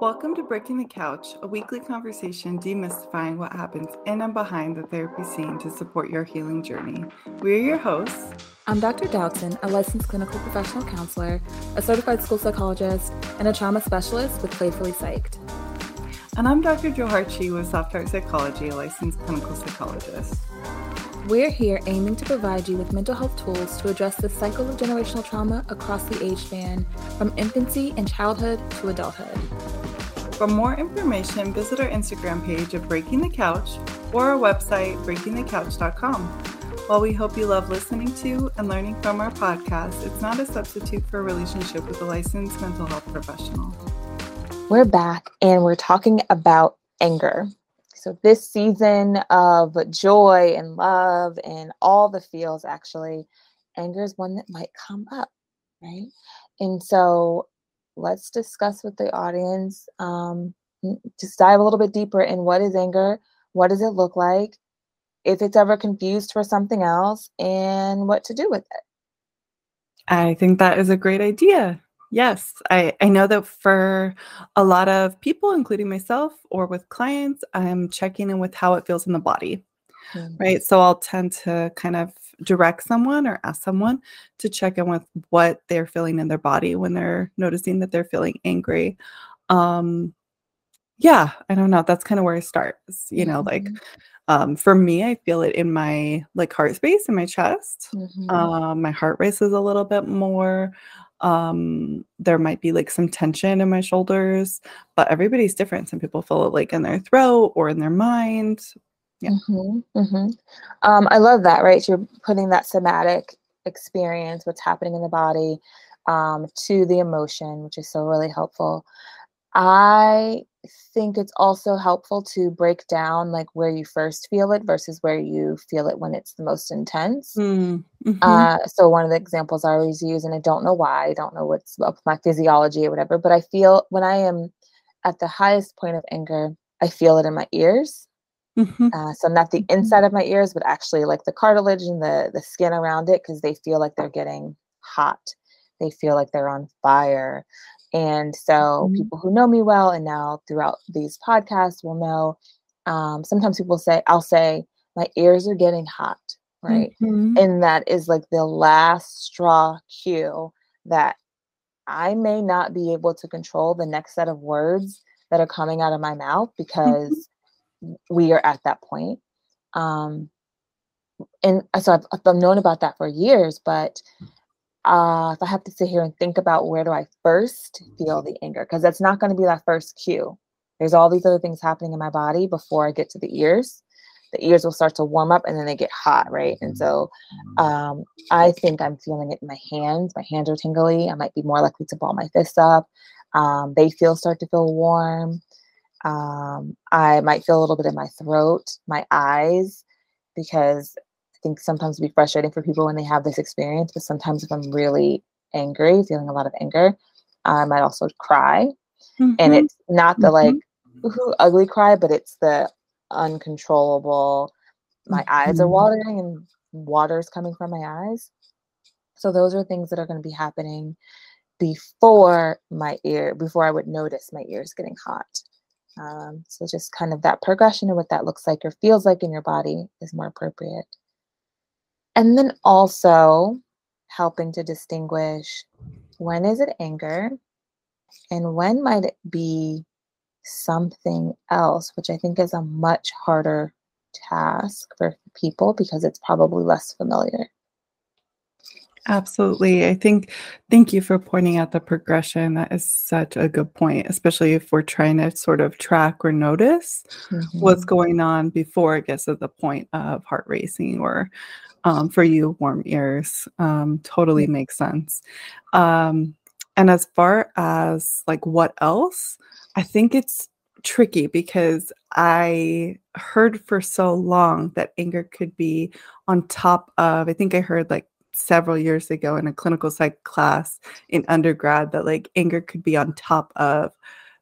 Welcome to Breaking the Couch, a weekly conversation demystifying what happens in and behind the therapy scene to support your healing journey. We're your hosts. I'm Dr. Dowtin, a licensed clinical professional counselor, a certified school psychologist, and a trauma specialist with PlayfulLeigh Psyched. And I'm Dr. Joe Harchi with Soft Heart Psychology, a licensed clinical psychologist. We're here aiming to provide you with mental health tools to address the cycle of generational trauma across the age span, from infancy and childhood to adulthood. For more information, visit our Instagram page of Breaking the Couch or our website, breakingthecouch.com. While we hope you love listening to and learning from our podcast, it's not a substitute for a relationship with a licensed mental health professional. We're back and we're talking about anger. So, this season of joy and love and all the feels, actually, anger is one that might come up, right? And so, let's discuss with the audience, um, just dive a little bit deeper in what is anger, what does it look like, if it's ever confused for something else, and what to do with it. I think that is a great idea. Yes, I, I know that for a lot of people, including myself or with clients, I'm checking in with how it feels in the body. Mm-hmm. Right. So I'll tend to kind of direct someone or ask someone to check in with what they're feeling in their body when they're noticing that they're feeling angry. Um, yeah, I don't know. That's kind of where I start. You know, mm-hmm. like um, for me, I feel it in my like heart space in my chest. Mm-hmm. Um, my heart races a little bit more um there might be like some tension in my shoulders but everybody's different some people feel it like in their throat or in their mind yeah mm-hmm, mm-hmm. Um, i love that right so you're putting that somatic experience what's happening in the body um, to the emotion which is so really helpful i think it's also helpful to break down like where you first feel it versus where you feel it when it's the most intense. Mm, mm-hmm. Uh, so one of the examples I always use, and I don't know why, I don't know what's up with my physiology or whatever, but I feel when I am at the highest point of anger, I feel it in my ears. Mm-hmm. Uh, so not the mm-hmm. inside of my ears, but actually like the cartilage and the the skin around it, because they feel like they're getting hot. They feel like they're on fire. And so mm-hmm. people who know me well and now throughout these podcasts will know um, sometimes people say, I'll say, my ears are getting hot, right? Mm-hmm. And that is like the last straw cue that I may not be able to control the next set of words that are coming out of my mouth mm-hmm. because mm-hmm. We are at that point. Um, and so I've, I've known about that for years, but uh, if I have to sit here and think about where do I first feel the anger, because that's not going to be that first cue. There's all these other things happening in my body before I get to the ears. The ears will start to warm up and then they get hot, right? And so um, I think I'm feeling it in my hands. My hands are tingly. I might be more likely to ball my fists up. Um, they feel start to feel warm. Um, I might feel a little bit in my throat, my eyes, because I think sometimes it'd be frustrating for people when they have this experience, but sometimes if I'm really angry, feeling a lot of anger, I might also cry. Mm-hmm. And it's not the like mm-hmm. ugly cry, but it's the uncontrollable. My mm-hmm. eyes are mm-hmm. watering and water is coming from my eyes. So those are things that are going to be happening before my ear, before I would notice my ears getting hot. Um, so just kind of that progression of what that looks like or feels like in your body is more appropriate. And then also helping to distinguish when is it anger and when might it be something else, which I think is a much harder task for people because it's probably less familiar. Absolutely. I think, thank you for pointing out the progression. That is such a good point, especially if we're trying to sort of track or notice mm-hmm. what's going on before it gets to the point of heart racing or um, for you, warm ears. Um, totally makes sense. Um, and as far as like what else, I think it's tricky because I heard for so long that anger could be on top of, I think I heard like several years ago in a clinical psych class in undergrad that like anger could be on top of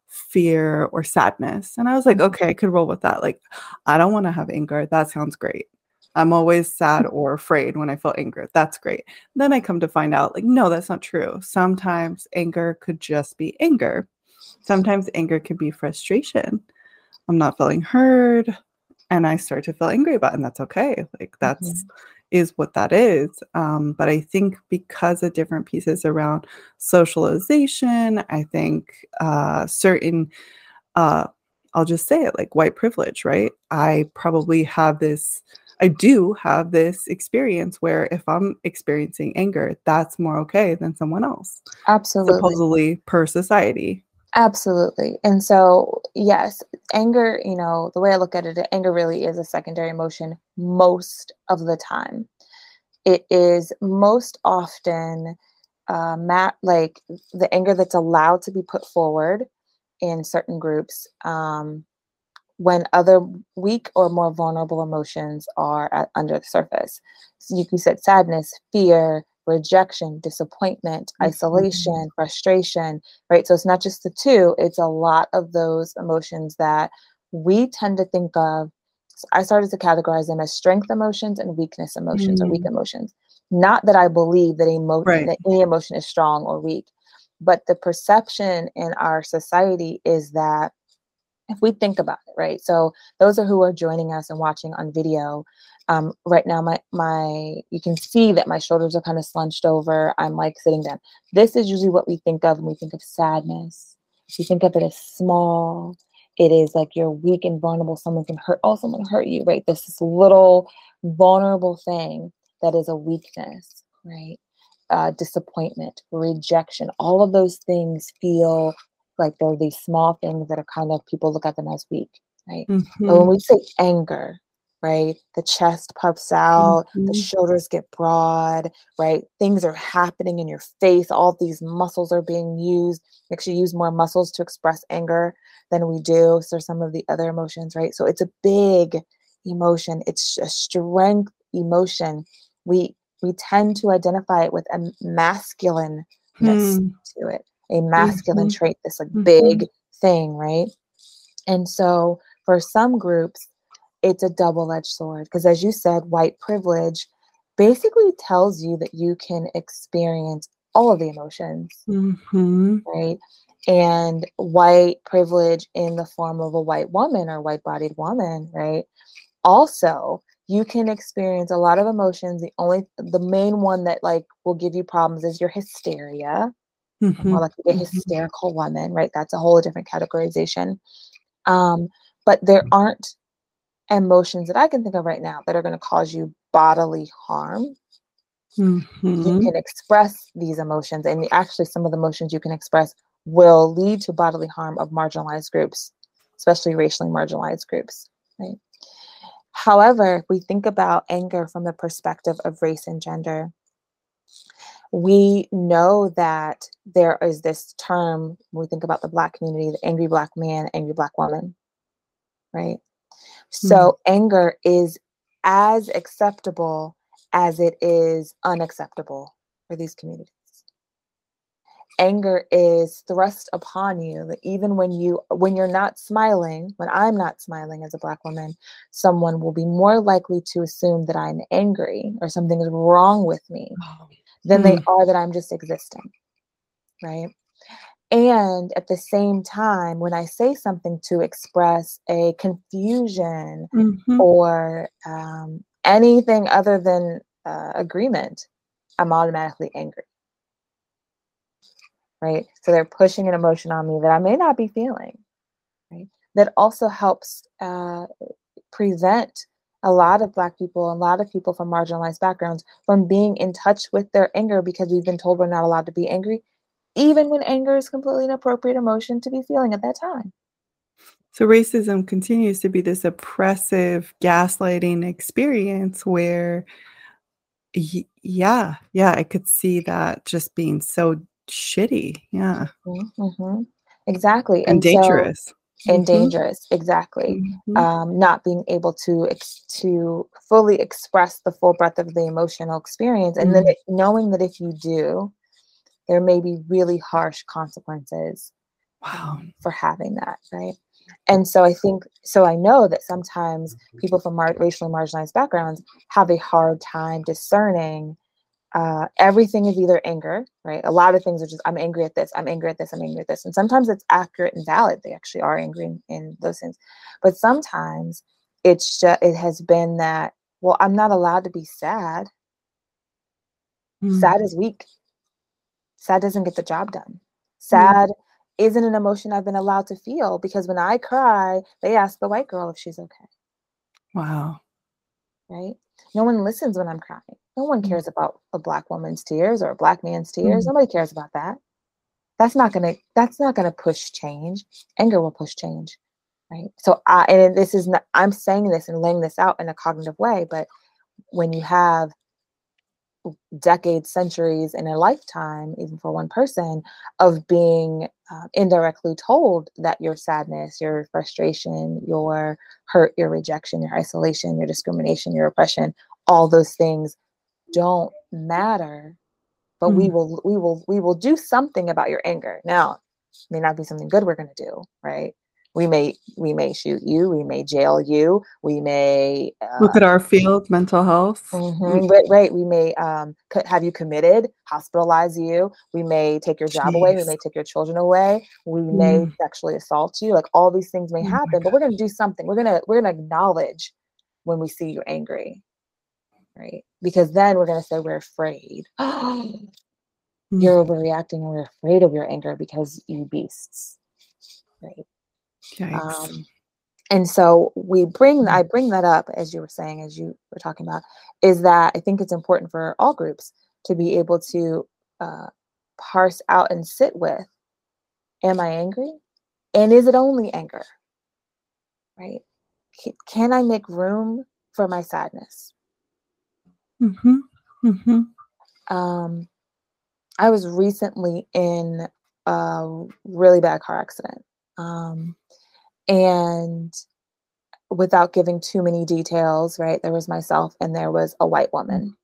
fear or sadness. And I was like, mm-hmm. okay, I could roll with that. Like, I don't want to have anger. That sounds great. I'm always sad or afraid when I feel anger. That's great. Then I come to find out, like, no, that's not true. Sometimes anger could just be anger. sometimes anger could be frustration. I'm not feeling heard and I start to feel angry about it, and that's okay. Like that's mm-hmm. Is what that is. Um, but I think because of different pieces around socialization, I think uh, certain uh, I'll just say it like white privilege, right? I probably have this I do have this experience where if I'm experiencing anger, that's more okay than someone else. Absolutely. Supposedly per society. Absolutely. And so, yes, anger, you know, the way I look at it, anger really is a secondary emotion most of the time. It is most often uh, like the anger that's allowed to be put forward in certain groups um, when other weak or more vulnerable emotions are at, under the surface. So you, you said sadness, fear, rejection, disappointment, mm-hmm. isolation, frustration, right? So it's not just the two, it's a lot of those emotions that we tend to think of. So I started to categorize them as strength emotions and weakness emotions mm-hmm. or weak mm. emotions. Not that I believe that, emo- right. that any emotion is strong or weak, but the perception in our society is that if we think about it, right? So those are who are joining us and watching on video. Um, right now, my my you can see that my shoulders are kind of slunched over. I'm like sitting down. This is usually what we think of when we think of sadness. You think of it as small. It is like you're weak and vulnerable. Someone can hurt. Oh, someone hurt you, right? This is little vulnerable thing that is a weakness, right? Uh, disappointment, rejection, all of those things feel like they're these small things that are kind of people look at them as weak, right? Mm-hmm. But when we say anger, right, the chest puffs out, mm-hmm. the shoulders get broad, right? Things are happening in your face. All these muscles are being used. We actually use more muscles to express anger than we do. So some of the other emotions, right? So it's a big emotion. It's a strength emotion. We we tend to identify it with a masculine mm. to it a masculine mm-hmm. trait, this like mm-hmm. big thing, right? And so for some groups, it's a double edged sword because, as you said, white privilege basically tells you that you can experience all of the emotions, mm-hmm. right? And white privilege in the form of a white woman or white bodied woman, right? Also, you can experience a lot of emotions. The only, the main one that like will give you problems is your hysteria, mm-hmm. more like a mm-hmm. hysterical woman, right? That's a whole different categorization. Um, but there aren't emotions that I can think of right now that are going to cause you bodily harm. Mm-hmm. You can express these emotions, and actually, some of the emotions you can express will lead to bodily harm of marginalized groups, especially racially marginalized groups. Right. However, if we think about anger from the perspective of race and gender, we know that there is this term when we think about the black community the angry black man angry black woman right mm-hmm. so anger is as acceptable as it is unacceptable for these communities anger is thrust upon you that even when you when you're not smiling when i'm not smiling as a black woman someone will be more likely to assume that i'm angry or something is wrong with me oh than mm. they are that I'm just existing. Right. And at the same time, when I say something to express a confusion mm-hmm. or um, anything other than uh, agreement, I'm automatically angry. Right. So they're pushing an emotion on me that I may not be feeling. Right. That also helps uh, prevent a lot of Black people, a lot of people from marginalized backgrounds from being in touch with their anger because we've been told we're not allowed to be angry, even when anger is completely inappropriate emotion to be feeling at that time. So racism continues to be this oppressive, gaslighting experience where, yeah, yeah, I could see that just being so shitty. Yeah. Mm-hmm, mm-hmm. Exactly. And, and dangerous. So, and mm-hmm. dangerous exactly mm-hmm. um, not being able to ex- to fully express the full breadth of the emotional experience and mm-hmm. then it, knowing that if you do there may be really harsh consequences wow. um, for having that right and so i think so i know that sometimes people from mar- racially marginalized backgrounds have a hard time discerning uh, everything is either anger, right? A lot of things are just, I'm angry at this, I'm angry at this, I'm angry at this. And sometimes it's accurate and valid. They actually are angry in, in those things. But sometimes it's just, it has been that, well, I'm not allowed to be sad. Mm. Sad is weak. Sad doesn't get the job done. Sad mm. isn't an emotion I've been allowed to feel because when I cry, they ask the white girl if she's okay. Wow. Right? No one listens when I'm crying. No one mm. cares about a black woman's tears or a black man's tears. Mm. Nobody cares about that. That's not gonna that's not gonna push change. Anger will push change. Right. So I and this is not I'm saying this and laying this out in a cognitive way, but when you have decades, centuries, in a lifetime, even for one person, of being uh, indirectly told that your sadness, your frustration, your hurt, your rejection, your isolation, your discrimination, your oppression, all those things don't matter. But mm we will, we will, we will do something about your anger. Now, may not be something good we're going to do, right? We may we may shoot you we may jail you we may uh, look at our field mental health. Mm-hmm, right, right. We may um, have you committed hospitalize you. We may take your job Jeez. away. We may take your children away. We mm. may sexually assault you. Like all these things may oh happen but we're going to do something. We're going to we're going to acknowledge when we see you angry right? Because then we're going to say we're afraid. Mm. you're overreacting and we're afraid of your anger because you beasts right um, and so we bring I bring that up as you were saying, as you were talking about, is that I think it's important for all groups to be able to uh, parse out and sit with: Am I angry? And is it only anger? Right? Can I make room for my sadness? Mm-hmm. Mm-hmm. Um, I was recently in a really bad car accident. Um, and without giving too many details, right, there was myself and there was a white woman.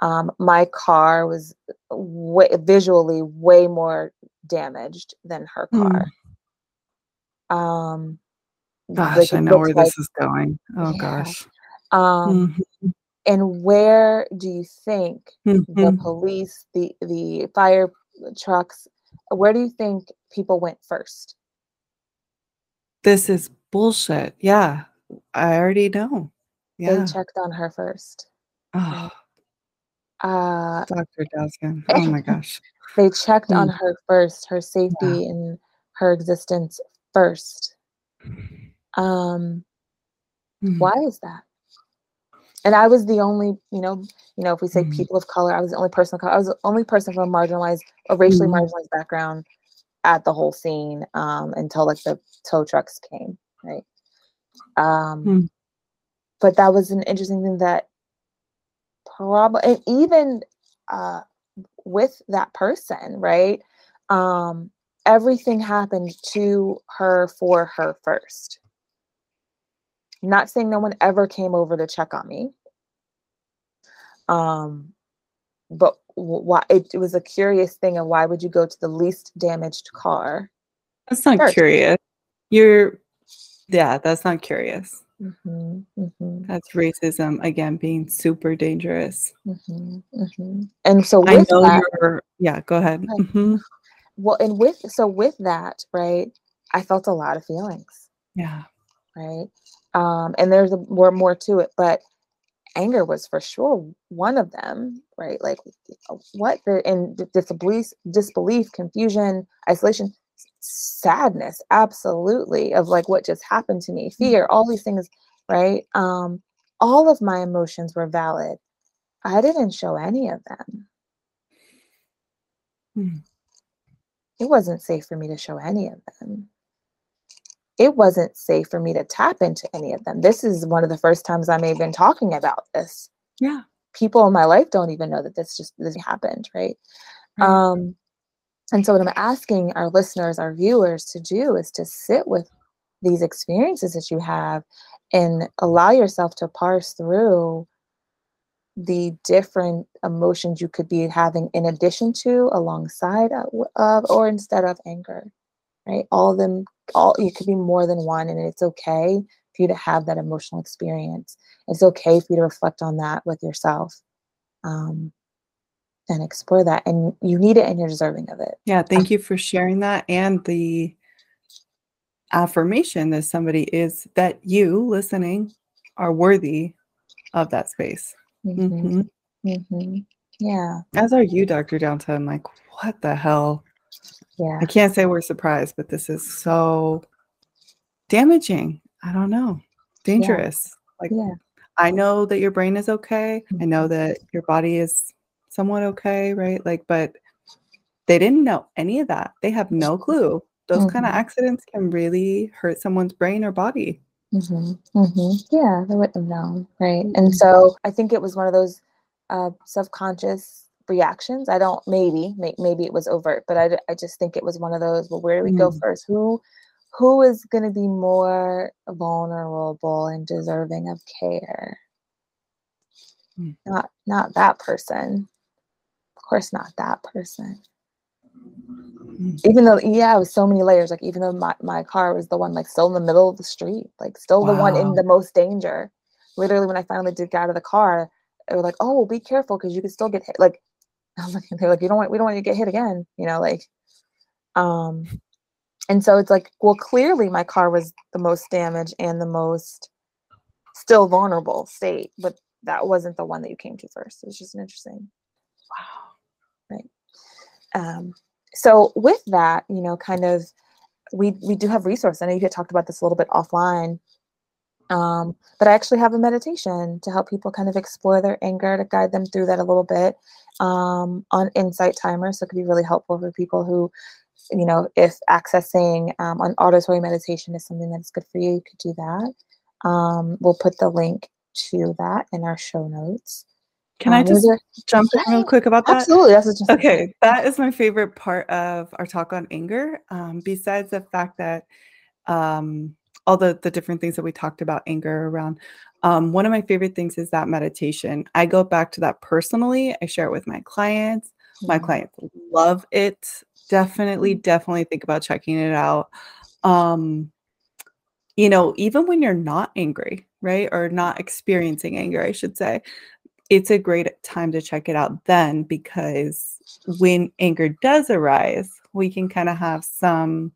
Um, my car was way, visually way more damaged than her car. Mm. Um, gosh, I know where like, this is going. Oh yeah. gosh. Um, mm-hmm. And where do you think mm-hmm. the police, the the fire trucks, where do you think people went first? This is bullshit. Yeah. I already know. Yeah. They checked on her first. Oh. Uh, Dr. Daskin. Oh my gosh. they checked mm. on her first, her safety yeah. and her existence first. Um, mm. why is that? And I was the only, you know, you know, if we say mm. people of color, I was the only person of color. I was the only person from a marginalized, a racially mm. marginalized background at the whole scene um, until like the tow trucks came, right? Um, hmm. But that was an interesting thing that probably, and even uh, with that person, right? Um, everything happened to her for her first. not saying no one ever came over to check on me. Um, but why it, it, was a curious thing and why would you go to the least damaged car? That's not first? curious. You're yeah that's not curious. Mm-hmm, mm-hmm. that's racism again being super dangerous. Mm-hmm, mm-hmm. and so with that, yeah go ahead. Mm-hmm. well and with so with that right i felt a lot of feelings. Yeah. Right? Um and there's a, more more to it but anger was for sure one of them, right? Like what the and disbelief, disbelief, confusion, isolation, sadness, absolutely, of like what just happened to me, mm. fear, all these things, right? Um, all of my emotions were valid. I didn't show any of them. Hmm. It wasn't safe for me to show any of them it wasn't safe for me to tap into any of them. This is one of the first times I'm even talking about this. Yeah. People in my life don't even know that this just this happened, right? right. Um, and so what I'm asking our listeners, our viewers to do is to sit with these experiences that you have and allow yourself to parse through the different emotions you could be having in addition to, alongside of, or instead of anger, right? All of them all you could be more than one and it's okay for you to have that emotional experience it's okay for you to reflect on that with yourself um, and explore that and you need it and you're deserving of it yeah thank you for sharing that and the affirmation that somebody is that you listening are worthy of that space mm-hmm. Mm-hmm. Mm-hmm. yeah as are you dr Dowtin like what the hell yeah i can't say we're surprised but this is so damaging i don't know dangerous yeah. like yeah i know that your brain is okay i know mm-hmm. that your body is somewhat okay right like but they didn't know any of that they have no clue those mm-hmm. kind of accidents can really hurt someone's brain or body mm-hmm. Mm-hmm. yeah they wouldn't have known right and mm-hmm. so i think it was one of those uh, subconscious reactions i don't maybe may, maybe it was overt but I, I just think it was one of those well where do we go mm. first who who is going to be more vulnerable and deserving of care mm. not not that person of course not that person mm. even though yeah it was so many layers like even though my, my car was the one like still in the middle of the street like still wow. the one in the most danger literally when i finally did get out of the car they were like oh well, be careful because you could still get hit like I was like, they're like, you don't want, we don't want you to get hit again, you know, like, um, and so it's like, well, clearly my car was the most damaged and the most still vulnerable state, but that wasn't the one that you came to first. It was just an interesting. Wow. Right. Um, so with that, you know, kind of, we we do have resources. I know you had talked about this a little bit offline, um, but I actually have a meditation to help people kind of explore their anger to guide them through that a little bit um, on Insight Timer. So it could be really helpful for people who, you know, if accessing um, an auditory meditation is something that's good for you, you could do that. Um, we'll put the link to that in our show notes. Can I um, just jump in real quick about that? Absolutely. That's just okay. That is my favorite part of our talk on anger. Um, besides the fact that um, all the the different things that we talked about anger around um, one of my favorite things is that meditation. I go back to that personally. I share it with my clients. Mm-hmm. My clients love it. Definitely, mm-hmm. definitely think about checking it out. Um, you know, even when you're not angry, right? Or not experiencing anger, I should say, it's a great time to check it out then because when anger does arise, we can kind of have some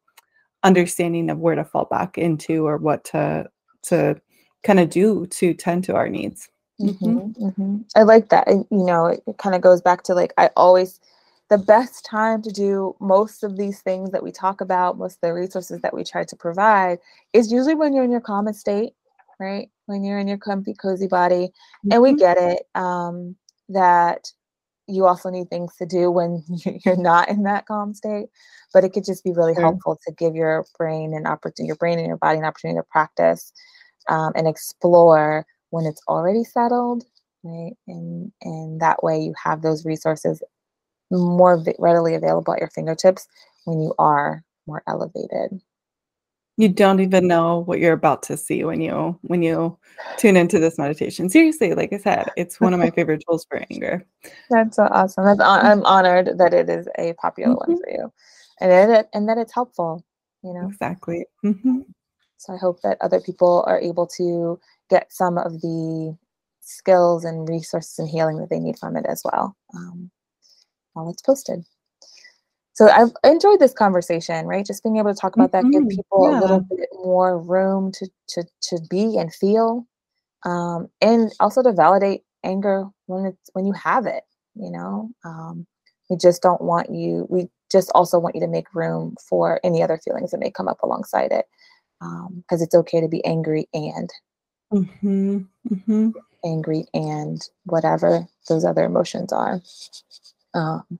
understanding of where to fall back into or what to to kind of do to tend to our needs. Mm-hmm. mm-hmm, mm-hmm. I like that. And, you know, it, it kind of goes back to like, I always, the best time to do most of these things that we talk about, most of the resources that we try to provide is usually when you're in your common state, right? When you're in your comfy, cozy body. Mm-hmm. And we mm-hmm. get it um, that you also need things to do when you're not in that calm state but it could just be really sure. helpful to give your brain an opportunity your brain and your body an opportunity to practice um, and explore when it's already settled, right? And and that way you have those resources more readily available at your fingertips when you are more elevated. You don't even know what you're about to see when you when you tune into this meditation. Seriously, like I said, it's one of my favorite tools for anger. That's so awesome. That's I'm honored that it is a popular mm-hmm. one for you, and it and that it's helpful. You know exactly. Mm-hmm. So I hope that other people are able to get some of the skills and resources and healing that they need from it as well um, while it's posted. So I've enjoyed this conversation, right? Just being able to talk about mm-hmm. that, give mm-hmm. people yeah. a little bit more room to to to be and feel, um, and also to validate anger when it's when you have it. You know, um, we just don't want you. We just also want you to make room for any other feelings that may come up alongside it because um, it's okay to be angry and mm-hmm. Mm-hmm. angry and whatever those other emotions are. Um,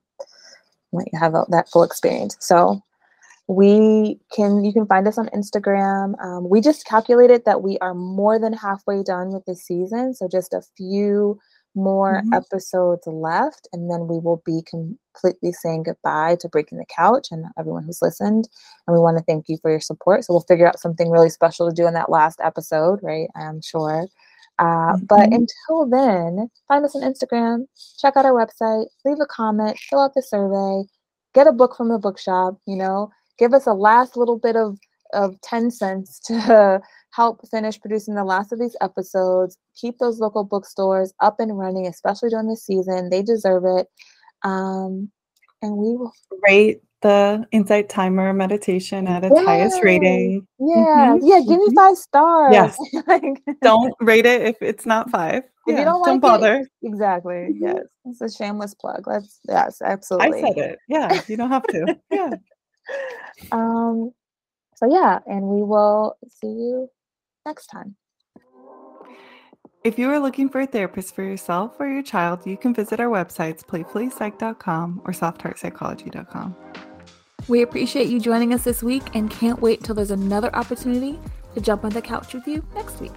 let you have a, that full experience. So we can you can find us on Instagram. Um, we just calculated that we are more than halfway done with the season, so just a few more mm-hmm. episodes left, and then we will be completely saying goodbye to Breaking the Couch and everyone who's listened. And we want to thank you for your support. So we'll figure out something really special to do in that last episode, right? I'm sure. Uh, mm-hmm. But until then, find us on Instagram, check out our website, leave a comment, fill out the survey, get a book from the bookshop, you know, give us a last little bit of, of 10 cents to help finish producing the last of these episodes. Keep those local bookstores up and running, especially during the season. They deserve it. Um, and we will rate the insight timer meditation at its yeah. highest rating. Yeah, mm-hmm. yeah. Give me mm-hmm. five stars. Yes. like, don't rate it if it's not five. If yeah, you don't, don't bother. It, exactly. Mm-hmm. Yes, it's a shameless plug. Let's. Yes, absolutely. I said it. Yeah, you don't have to. yeah. Um. So yeah, and we will see you next time. If you are looking for a therapist for yourself or your child, you can visit our websites playfullypsych.com or softheartpsychology.com. We appreciate you joining us this week and can't wait till there's another opportunity to jump on the couch with you next week.